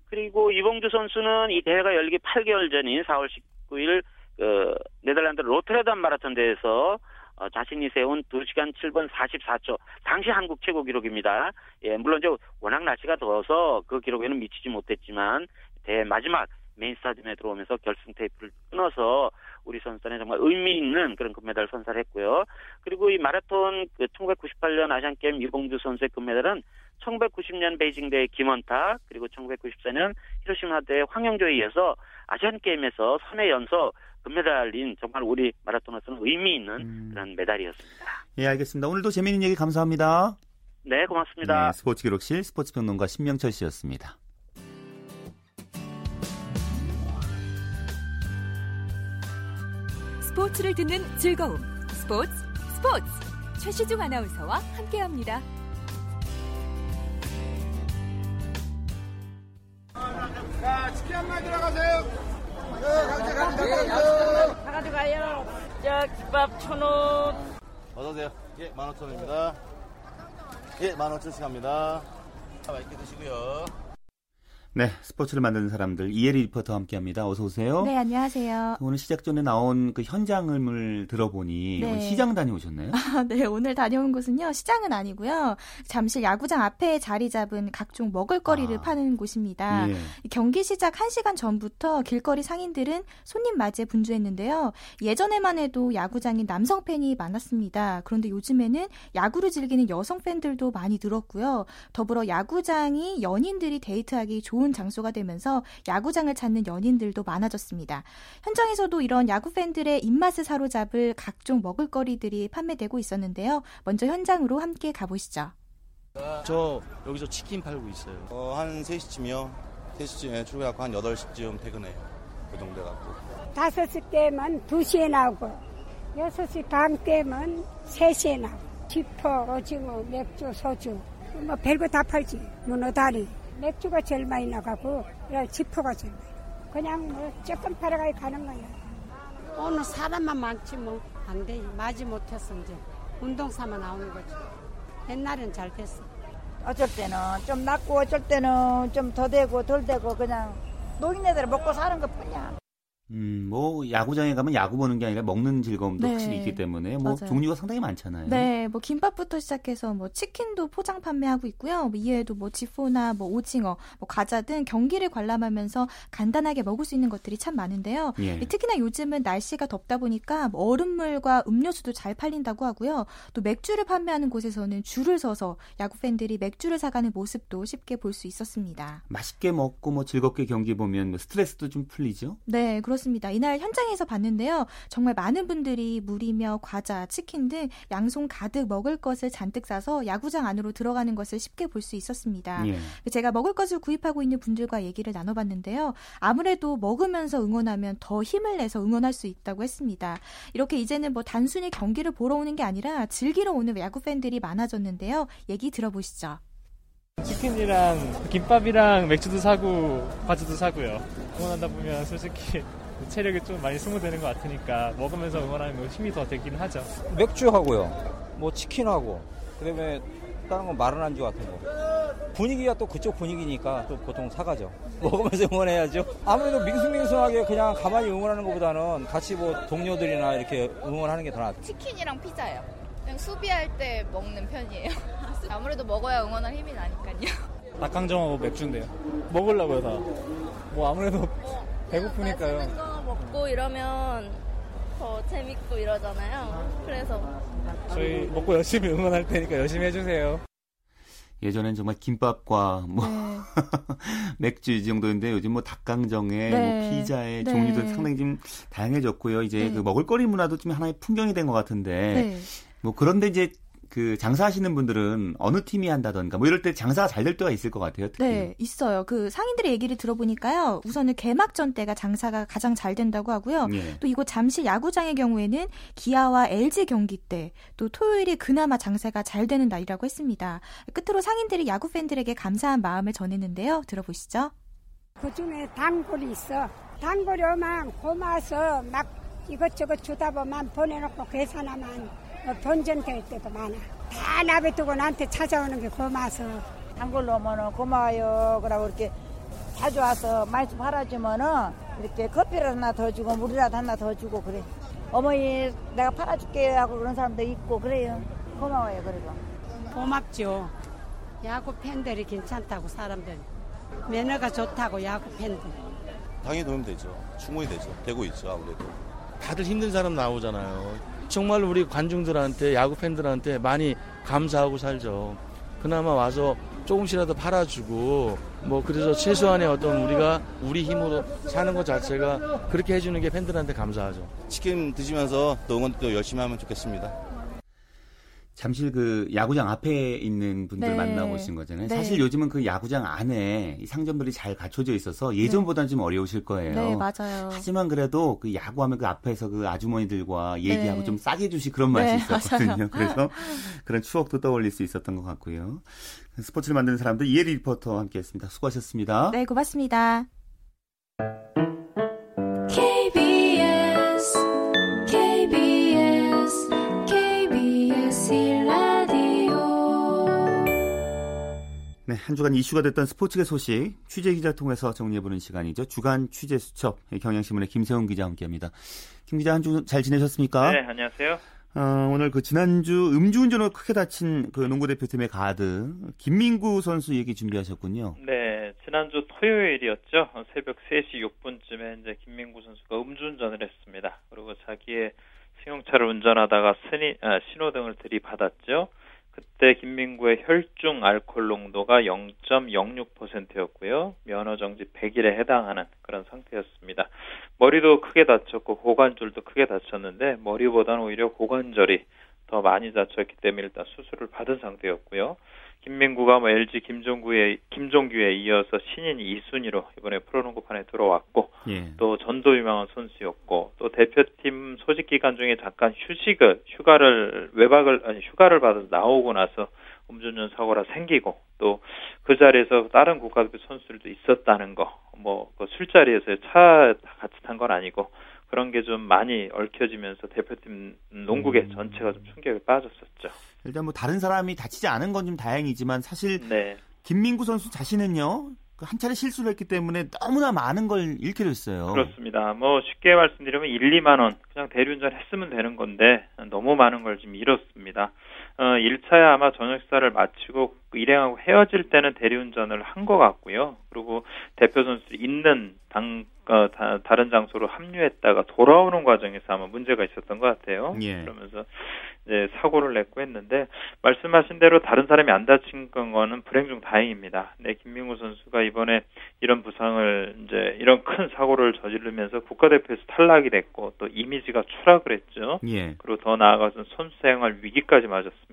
그리고 이봉주 선수는 이 대회가 열리기 8개월 전인 4월 19일 그 네덜란드 로테르담 마라톤 대회에서 어, 자신이 세운 2시간 7분 44초 당시 한국 최고 기록입니다. 예, 물론 이제 워낙 날씨가 더워서 그 기록에는 미치지 못했지만 대회 마지막 메인 스타디움에 들어오면서 결승 테이프를 끊어서 우리 선수단에 정말 의미 있는 그런 금메달을 선사했고요. 그리고 이 마라톤 그 1998년 아시안 게임 이봉주 선수의 금메달은 1990년 베이징 대회 김원탁 그리고 1994년 히로시마 대회 황영조에 이어서 아시안 게임에서 3회 연속 금메달인 정말 우리 마라톤에서는 의미 있는 음. 그런 메달이었습니다. 예, 알겠습니다. 오늘도 재미있는 얘기 감사합니다. 네, 고맙습니다. 네, 스포츠 기록실 스포츠 평론가 신명철 씨였습니다. 스포츠를 듣는 즐거움. 스포츠, 스포츠. 최시중 아나운서와 함께합니다. 자, 치킨 한 마리 들어가세요. 강제. 가가지고 가요. 저 김밥 천 원. 어서오세요. 예, 15,000원입니다. 예, 15,000원씩 합니다. 맛있게 드시고요. 네, 스포츠를 만드는 사람들 이혜리 리포터와 함께합니다. 어서 오세요. 네, 안녕하세요. 오늘 시작 전에 나온 그 현장을 들어보니 네. 오늘 시장 다녀오셨나요? 아, 네, 오늘 다녀온 곳은요, 시장은 아니고요. 잠실 야구장 앞에 자리 잡은 각종 먹을거리를 아. 파는 곳입니다. 예. 경기 시작 1 시간 전부터 길거리 상인들은 손님 맞이에 분주했는데요. 예전에만 해도 야구장인 남성 팬이 많았습니다. 그런데 요즘에는 야구를 즐기는 여성 팬들도 많이 늘었고요. 더불어 야구장이 연인들이 데이트하기 좋은 장소가 되면서 야구장을 찾는 연인들도 많아졌습니다. 현장에서도 이런 야구 팬들의 입맛을 사로잡을 각종 먹을거리들이 판매되고 있었는데요. 먼저 현장으로 함께 가보시죠. 저 여기서 치킨 팔고 있어요. 어, 한 3시쯤이요. 3시쯤에 출근하고 한 8시쯤 퇴근해요. 그 정도 해갖고. 다섯 시 때면 두 시에 나오고 여섯 시반 때면 세 시에 나오고 지퍼, 오징어, 맥주, 소주 뭐 별거 다 팔지 문어 다리 맥주가 제일 많이 나가고 그래 지퍼가 제일 많이. 그냥 뭐 조금 팔아가 가는 거야 오늘 사람만 많지 뭐 안 돼. 맞이 못했어 이제 운동 삼아 나오는 거지. 옛날엔 잘 됐어. 어쩔 때는 좀 낫고 어쩔 때는 좀 더 되고 덜 되고 그냥 노인네들 먹고 사는 것 뿐이야. 음, 뭐 야구장에 가면 야구 보는 게 아니라 먹는 즐거움도 네. 확실히 있기 때문에 뭐 맞아요. 종류가 상당히 많잖아요. 네, 뭐 김밥부터 시작해서 뭐 치킨도 포장 판매하고 있고요. 뭐 이외에도 뭐 지포나 뭐 오징어, 뭐 과자 등 경기를 관람하면서 간단하게 먹을 수 있는 것들이 참 많은데요. 예. 특히나 요즘은 날씨가 덥다 보니까 뭐 얼음물과 음료수도 잘 팔린다고 하고요. 또 맥주를 판매하는 곳에서는 줄을 서서 야구 팬들이 맥주를 사가는 모습도 쉽게 볼 수 있었습니다. 맛있게 먹고 뭐 즐겁게 경기 보면 뭐 스트레스도 좀 풀리죠. 네, 그렇 습니다. 이날 현장에서 봤는데요. 정말 많은 분들이 물이며 과자, 치킨 등 양손 가득 먹을 것을 잔뜩 싸서 야구장 안으로 들어가는 것을 쉽게 볼 수 있었습니다. 예. 제가 먹을 것을 구입하고 있는 분들과 얘기를 나눠봤는데요. 아무래도 먹으면서 응원하면 더 힘을 내서 응원할 수 있다고 했습니다. 이렇게 이제는 뭐 단순히 경기를 보러 오는 게 아니라 즐기러 오는 야구 팬들이 많아졌는데요. 얘기 들어보시죠. 치킨이랑 김밥이랑 맥주도 사고 과자도 사고요. 응원하다 보면 솔직히 체력이 좀 많이 소모되는 것 같으니까 먹으면서 응원하면 힘이 더 되긴 하죠. 맥주하고요. 뭐 치킨하고 그다음에 다른 건 마른 안주 같은 거. 분위기가 또 그쪽 분위기니까 또 보통 사가죠. 먹으면서 응원해야죠. 아무래도 밍숭밍숭하게 그냥 가만히 응원하는 것보다는 같이 뭐 동료들이나 이렇게 응원하는 게더 낫죠. 치킨이랑 피자요. 그냥 수비할 때 먹는 편이에요. 아무래도 먹어야 응원할 힘이 나니까요. 닭강정하고 맥주인데요. 먹으려고요 다. 뭐 아무래도 배고프니까요. 맛있는 거 먹고 이러면 더 재밌고 이러잖아요. 그래서 저희 먹고 열심히 응원할 테니까 열심히 해주세요. 예전엔 정말 김밥과 뭐 네. 맥주 이 정도인데 요즘 뭐 닭강정에 네. 뭐 피자에 네. 종류도 상당히 좀 다양해졌고요. 이제 네. 그 먹을거리 문화도 좀 하나의 풍경이 된 것 같은데 네. 뭐 그런데 이제 그 장사하시는 분들은 어느 팀이 한다던가 뭐 이럴 때 장사가 잘 될 때가 있을 것 같아요. 특히. 네, 있어요. 그 상인들의 얘기를 들어보니까요. 우선은 개막전 때가 장사가 가장 잘 된다고 하고요. 예. 또 이곳 잠실 야구장의 경우에는 기아와 LG 경기 때 또 토요일이 그나마 장사가 잘 되는 날이라고 했습니다. 끝으로 상인들이 야구 팬들에게 감사한 마음을 전했는데요. 들어보시죠. 그 중에 단골이 있어 단골이 오면 고마워서 막 이것저것 주다 보면 보내놓고 계산하면 뭐 본전될 때도 많아 다 나베두고 나한테 찾아오는 게 고마워서 단골로 오면은 고마워요. 그러고 이렇게 자주 와서 많이 팔아주면은 이렇게 커피를 하나 더 주고 물이라도 하나 더 주고 그래. 어머니 내가 팔아줄게 하고 그런 사람도 있고 그래요. 고마워요. 그리고. 고맙죠. 야구 팬들이 괜찮다고 사람들. 매너가 좋다고 야구 팬들. 당연히 도움 되죠. 충분히 되죠. 되고 있죠, 아무래도. 다들 힘든 사람 나오잖아요. 정말 우리 관중들한테 야구 팬들한테 많이 감사하고 살죠. 그나마 와서 조금씩이라도 팔아주고 뭐 그래서 최소한의 어떤 우리가 우리 힘으로 사는 것 자체가 그렇게 해주는 게 팬들한테 감사하죠. 치킨 드시면서 또 응원도 열심히 하면 좋겠습니다. 잠실 그 야구장 앞에 있는 분들 네. 만나보신 거잖아요. 네. 사실 요즘은 그 야구장 안에 이 상점들이 잘 갖춰져 있어서 예전보다는 좀 어려우실 거예요. 네, 맞아요. 하지만 그래도 그 야구하면 그 앞에서 그 아주머니들과 얘기하고 네. 좀 싸게 주시 그런 맛이 네, 있었거든요. 맞아요. 그래서 그런 추억도 떠올릴 수 있었던 것 같고요. 스포츠를 만드는 사람들 이혜리 리포터와 함께했습니다. 수고하셨습니다. 네, 고맙습니다. 한 주간 이슈가 됐던 스포츠계 소식 취재 기자 통해서 정리해보는 시간이죠. 주간 취재 수첩 경향신문의 김세훈 기자 함께합니다. 김 기자 한 주 잘 지내셨습니까? 네, 안녕하세요. 어, 오늘 그 지난주 음주운전으로 크게 다친 그 농구 대표팀의 가드 김민구 선수 얘기 준비하셨군요. 네, 지난주 토요일이었죠. 새벽 3시 6분쯤에 이제 김민구 선수가 음주운전을 했습니다. 그리고 자기의 승용차를 운전하다가 스니, 아, 신호등을 들이받았죠. 그때 김민구의 혈중 알코올 농도가 0.06%였고요. 면허 정지 100일에 해당하는 그런 상태였습니다. 머리도 크게 다쳤고 고관절도 크게 다쳤는데 머리보다는 오히려 고관절이 더 많이 다쳤기 때문에 일단 수술을 받은 상태였고요. 김민구가 뭐 LG 김종구에 김종규에 이어서 신인 2순위로 이번에 프로농구판에 들어왔고 예. 또 전도 유망한 선수였고 또 대표팀 소집 기간 중에 잠깐 휴식을 휴가를 외박을 아니 휴가를 받아서 나오고 나서 음주운전 사고가 생기고 또 그 자리에서 다른 국가대표 선수들도 있었다는 거뭐 그 술자리에서 차 같이 탄 건 아니고 그런 게 좀 많이 얽혀지면서 대표팀 농구계 음. 전체가 좀 충격에 빠졌었죠. 일단 뭐 다른 사람이 다치지 않은 건 좀 다행이지만 사실 네. 김민구 선수 자신은요 그한 차례 실수를 했기 때문에 너무나 많은 걸 잃게 됐어요. 그렇습니다. 뭐 쉽게 말씀드리면 1, 2만 원 그냥 대리운전 했으면 되는 건데 너무 많은 걸 지금 잃었습니다. 어, 1차에 아마 저녁 식사를 마치고 일행하고 헤어질 때는 대리운전을 한 것 같고요. 그리고 대표 선수들이 있는 당 어, 다, 다른 장소로 합류했다가 돌아오는 과정에서 아마 문제가 있었던 것 같아요. 예. 그러면서 이제 사고를 냈고 했는데 말씀하신 대로 다른 사람이 안 다친 거는 불행 중 다행입니다. 네, 김민구 선수가 이번에 이런 부상을 이제 이런 큰 사고를 저지르면서 국가대표에서 탈락이 됐고 또 이미지가 추락을 했죠. 예. 그리고 더 나아가서 선수 생활 위기까지 맞았습니다.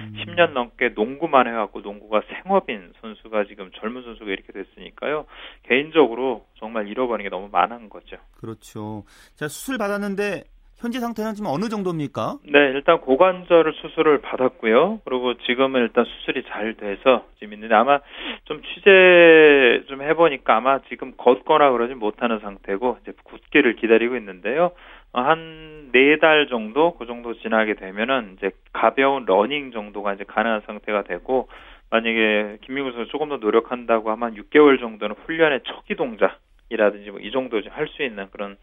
음. 10년 넘게 농구만 해왔고 농구가 생업인 선수가 지금 젊은 선수가 이렇게 됐으니까요. 개인적으로 정말 잃어버린 게 너무 많은 거죠. 그렇죠. 자 수술 받았는데 현재 상태는 지금 어느 정도입니까? 네, 일단 고관절 수술을 받았고요. 그리고 지금은 일단 수술이 잘 돼서 지금 있는데 아마 좀 취재 좀 해보니까 아마 지금 걷거나 그러지 못하는 상태고 이제 굳기를 기다리고 있는데요. 어, 한 네 달 정도 그 정도 지나게 되면은 이제 가벼운 러닝 정도가 이제 가능한 상태가 되고 만약에 김민구 선수 조금 더 노력한다고 하면 한 6개월 정도는 훈련의 초기 동작 이라든지 뭐 이 정도 할 수 있는 그런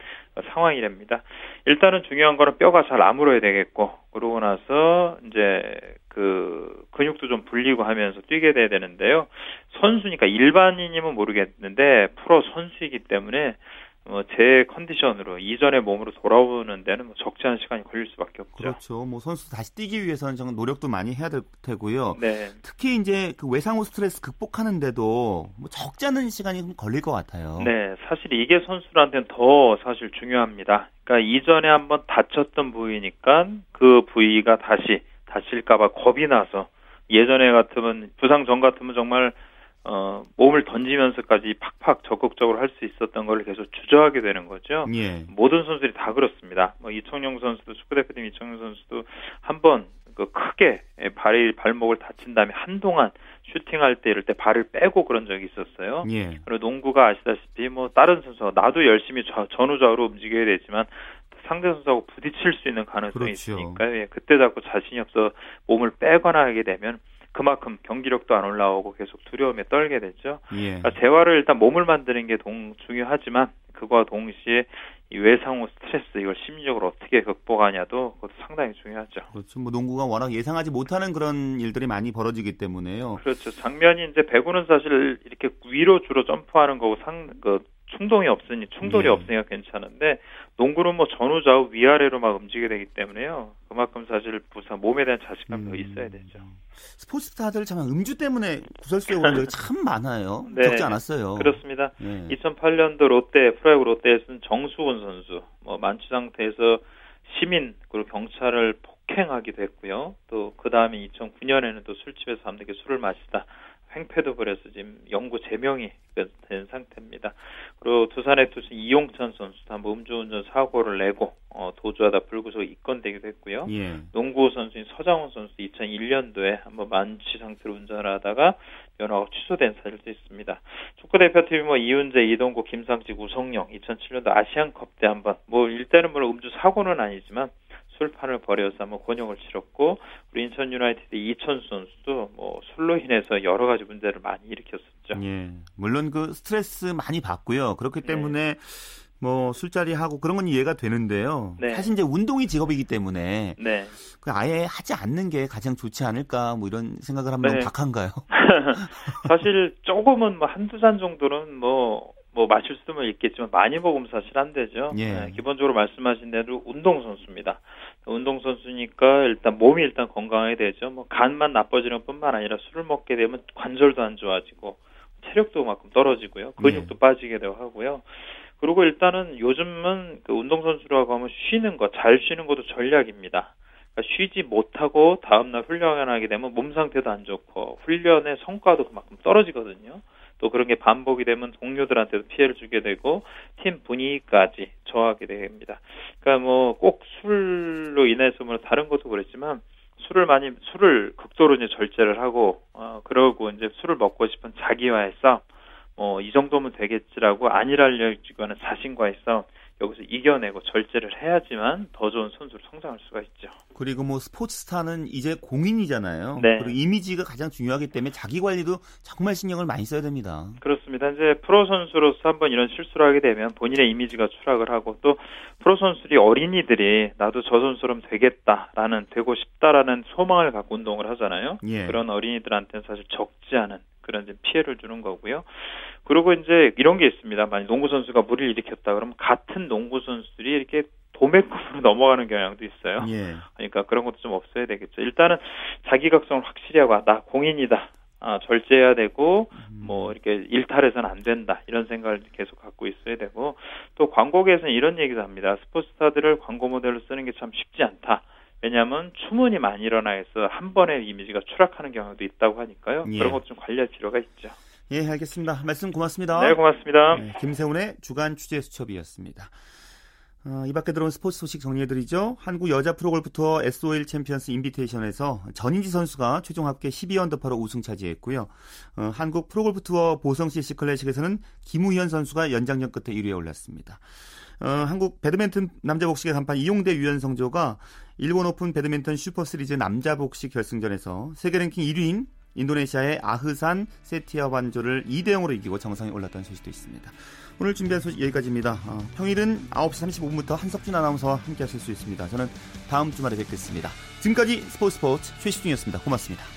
상황이랍니다. 일단은 중요한 거는 뼈가 잘 아물어야 되겠고 그러고 나서 이제 그 근육도 좀 불리고 하면서 뛰게 돼야 되는데요. 선수니까 일반인이면 모르겠는데 프로 선수이기 때문에 뭐 제 컨디션으로 이전의 몸으로 돌아오는 데는 뭐 적지 않은 시간이 걸릴 수밖에 없죠. 그렇죠. 뭐 선수 다시 뛰기 위해서는 정말 노력도 많이 해야 될 테고요. 네. 특히 이제 그 외상후 스트레스 극복하는데도 뭐 적지 않은 시간이 좀 걸릴 것 같아요. 네, 사실 이게 선수들한테는 더 사실 중요합니다. 그러니까 이전에 한번 다쳤던 부위니까 그 부위가 다시 다칠까봐 겁이 나서 예전에 같으면 부상 전 같으면 정말 어, 몸을 던지면서까지 팍팍 적극적으로 할 수 있었던 걸 계속 주저하게 되는 거죠. 예. 모든 선수들이 다 그렇습니다. 뭐 이청용 선수도 축구대표팀 이청용 선수도 한번 그 크게 발이 발목을 다친 다음에 한동안 슈팅할 때 이럴 때 발을 빼고 그런 적이 있었어요. 예. 그리고 농구가 아시다시피 뭐 다른 선수가 나도 열심히 좌, 전후좌우로 움직여야 되지만 상대 선수하고 부딪힐 수 있는 가능성이 그렇죠. 있으니까 예, 그때 자꾸 자신이 없어 몸을 빼거나 하게 되면 그만큼 경기력도 안 올라오고 계속 두려움에 떨게 되죠. 예. 그러니까 재활을 일단 몸을 만드는 게 동, 중요하지만 그와 동시에 이 외상후 스트레스 이걸 심리적으로 어떻게 극복하냐도 그것도 상당히 중요하죠. 그렇죠. 뭐 농구가 워낙 예상하지 못하는 그런 일들이 많이 벌어지기 때문에요. 그렇죠. 장면이 이제 배구는 사실 이렇게 위로 주로 점프하는 거고 상, 그 충동이 없으니 충돌이 네. 없으니까 괜찮은데 농구는 뭐 전후 좌우 위아래로 막 움직이게 되기 때문에요. 그만큼 사실 부상 몸에 대한 자신감이 음. 더 있어야 되죠. 스포츠 스타들 참 음주 때문에 구설수에 오는 참 많아요. 네. 적지 않았어요. 그렇습니다. 예. 2008년도 롯데 프로야구 롯데에서는 정수훈 선수 뭐 만취 상태에서 시민 그리고 경찰을 폭행하기도 했고요. 또 그 다음에 2009년에는 또 술집에서 밤늦게 술을 마시다 횡패도 그래서 지금 영구 제명이 된 상태입니다. 그리고 두산의 투수 이용찬 선수도 한번 음주운전 사고를 내고 어, 도주하다 불구속 입건되기도 했고요. 예. 농구 선수인 서장훈 선수 2001년도에 한번 만취 상태로 운전을 하다가 면허가 취소된 사실도 있습니다. 축구 대표팀이 뭐 이훈재, 이동국, 김상직, 우성영 2007년도 아시안컵 때 한번 뭐 일단은 물론 음주 사고는 아니지만 술판을 벌여서 한번 곤욕을 치렀고 우리 인천 유나이티드 이천수 선수도 뭐 술로 인해서 여러 가지 문제를 많이 일으켰었죠. 예. 물론 그 스트레스 많이 받고요. 그렇기 때문에 뭐 술자리 하고 그런 건 이해가 되는데요. 네. 사실 이제 운동이 직업이기 때문에 네. 그 아예 하지 않는 게 가장 좋지 않을까 뭐 이런 생각을 하면 네. 박한가요? 사실 조금은 뭐 한두 잔 정도는 뭐, 뭐 마실 수도 있겠지만 많이 먹으면 사실 안 되죠. 예. 네, 기본적으로 말씀하신 대로 운동 선수입니다. 운동 선수니까 일단 몸이 일단 건강해야 되죠. 뭐 간만 나빠지는 뿐만 아니라 술을 먹게 되면 관절도 안 좋아지고 체력도 만큼 떨어지고요. 근육도 예. 빠지게 되고 하고요. 그리고 일단은 요즘은 그 운동 선수라고 하면 쉬는 거, 잘 쉬는 것도 전략입니다. 그러니까 쉬지 못하고 다음날 훈련하게 되면 몸 상태도 안 좋고 훈련의 성과도 그만큼 떨어지거든요. 또 그런 게 반복이 되면 동료들한테도 피해를 주게 되고 팀 분위기까지 저하게 됩니다. 그러니까 뭐 꼭 술로 인해서 뭐 다른 것도 그랬지만 술을 많이 술을 극도로 이제 절제를 하고 어 그러고 이제 술을 먹고 싶은 자기와의 싸움 뭐이 정도면 되겠지라고 안일하려고 하는 자신과의 싸움 여기서 이겨내고 절제를 해야지만 더 좋은 선수로 성장할 수가 있죠. 그리고 뭐 스포츠 스타는 이제 공인이잖아요. 네. 그리고 이미지가 가장 중요하기 때문에 자기 관리도 정말 신경을 많이 써야 됩니다. 그렇습니다. 이제 프로 선수로서 한번 이런 실수를 하게 되면 본인의 이미지가 추락을 하고 또 프로 선수들이 어린이들이 나도 저 선수처럼 되겠다라는 되고 싶다라는 소망을 갖고 운동을 하잖아요. 예. 그런 어린이들한테는 사실 적지 않은 그런 이제 피해를 주는 거고요. 그리고 이제 이런 게 있습니다. 만약 농구 선수가 무리를 일으켰다 그러면 같은 농구 선수들이 이렇게 도매급으로 넘어가는 경향도 있어요. 예. 그러니까 그런 것도 좀 없어야 되겠죠. 일단은 자기각성을 확실히 하고 아, 나 공인이다. 아, 절제해야 되고 뭐 이렇게 일탈해서는 안 된다. 이런 생각을 계속 갖고 있어야 되고 또 광고계에서는 이런 얘기도 합니다. 스포츠스타들을 광고 모델로 쓰는 게 참 쉽지 않다. 왜냐하면 추문이 많이 일어나 있어 한 번에 이미지가 추락하는 경우도 있다고 하니까요. 예. 그런 것도 좀 관리할 필요가 있죠. 예, 알겠습니다. 말씀 고맙습니다. 네, 고맙습니다. 네, 김세훈의 주간 취재 수첩이었습니다. 어, 이 밖에 들어온 스포츠 소식 정리해드리죠. 한국 여자 프로골프 투어 SOL 챔피언스 인비테이션에서 전인지 선수가 최종 합계 12언더파로 우승 차지했고요. 어, 한국 프로골프 투어 보성 CC 클래식에서는 김우현 선수가 연장전 끝에 1위에 올랐습니다. 어, 한국 배드민턴 남자 복식의 간판 이용대 유연성 조가 일본 오픈 배드민턴 슈퍼시리즈 남자 복식 결승전에서 세계 랭킹 1위인 인도네시아의 아흐산 세티아완 조를 2대 0으로 이기고 정상에 올랐다는 소식도 있습니다. 오늘 준비한 소식 여기까지입니다. 어, 평일은 9시 35분부터 한석준 아나운서와 함께 하실 수 있습니다. 저는 다음 주말에 뵙겠습니다. 지금까지 스포츠 스포츠 최시중이었습니다. 고맙습니다.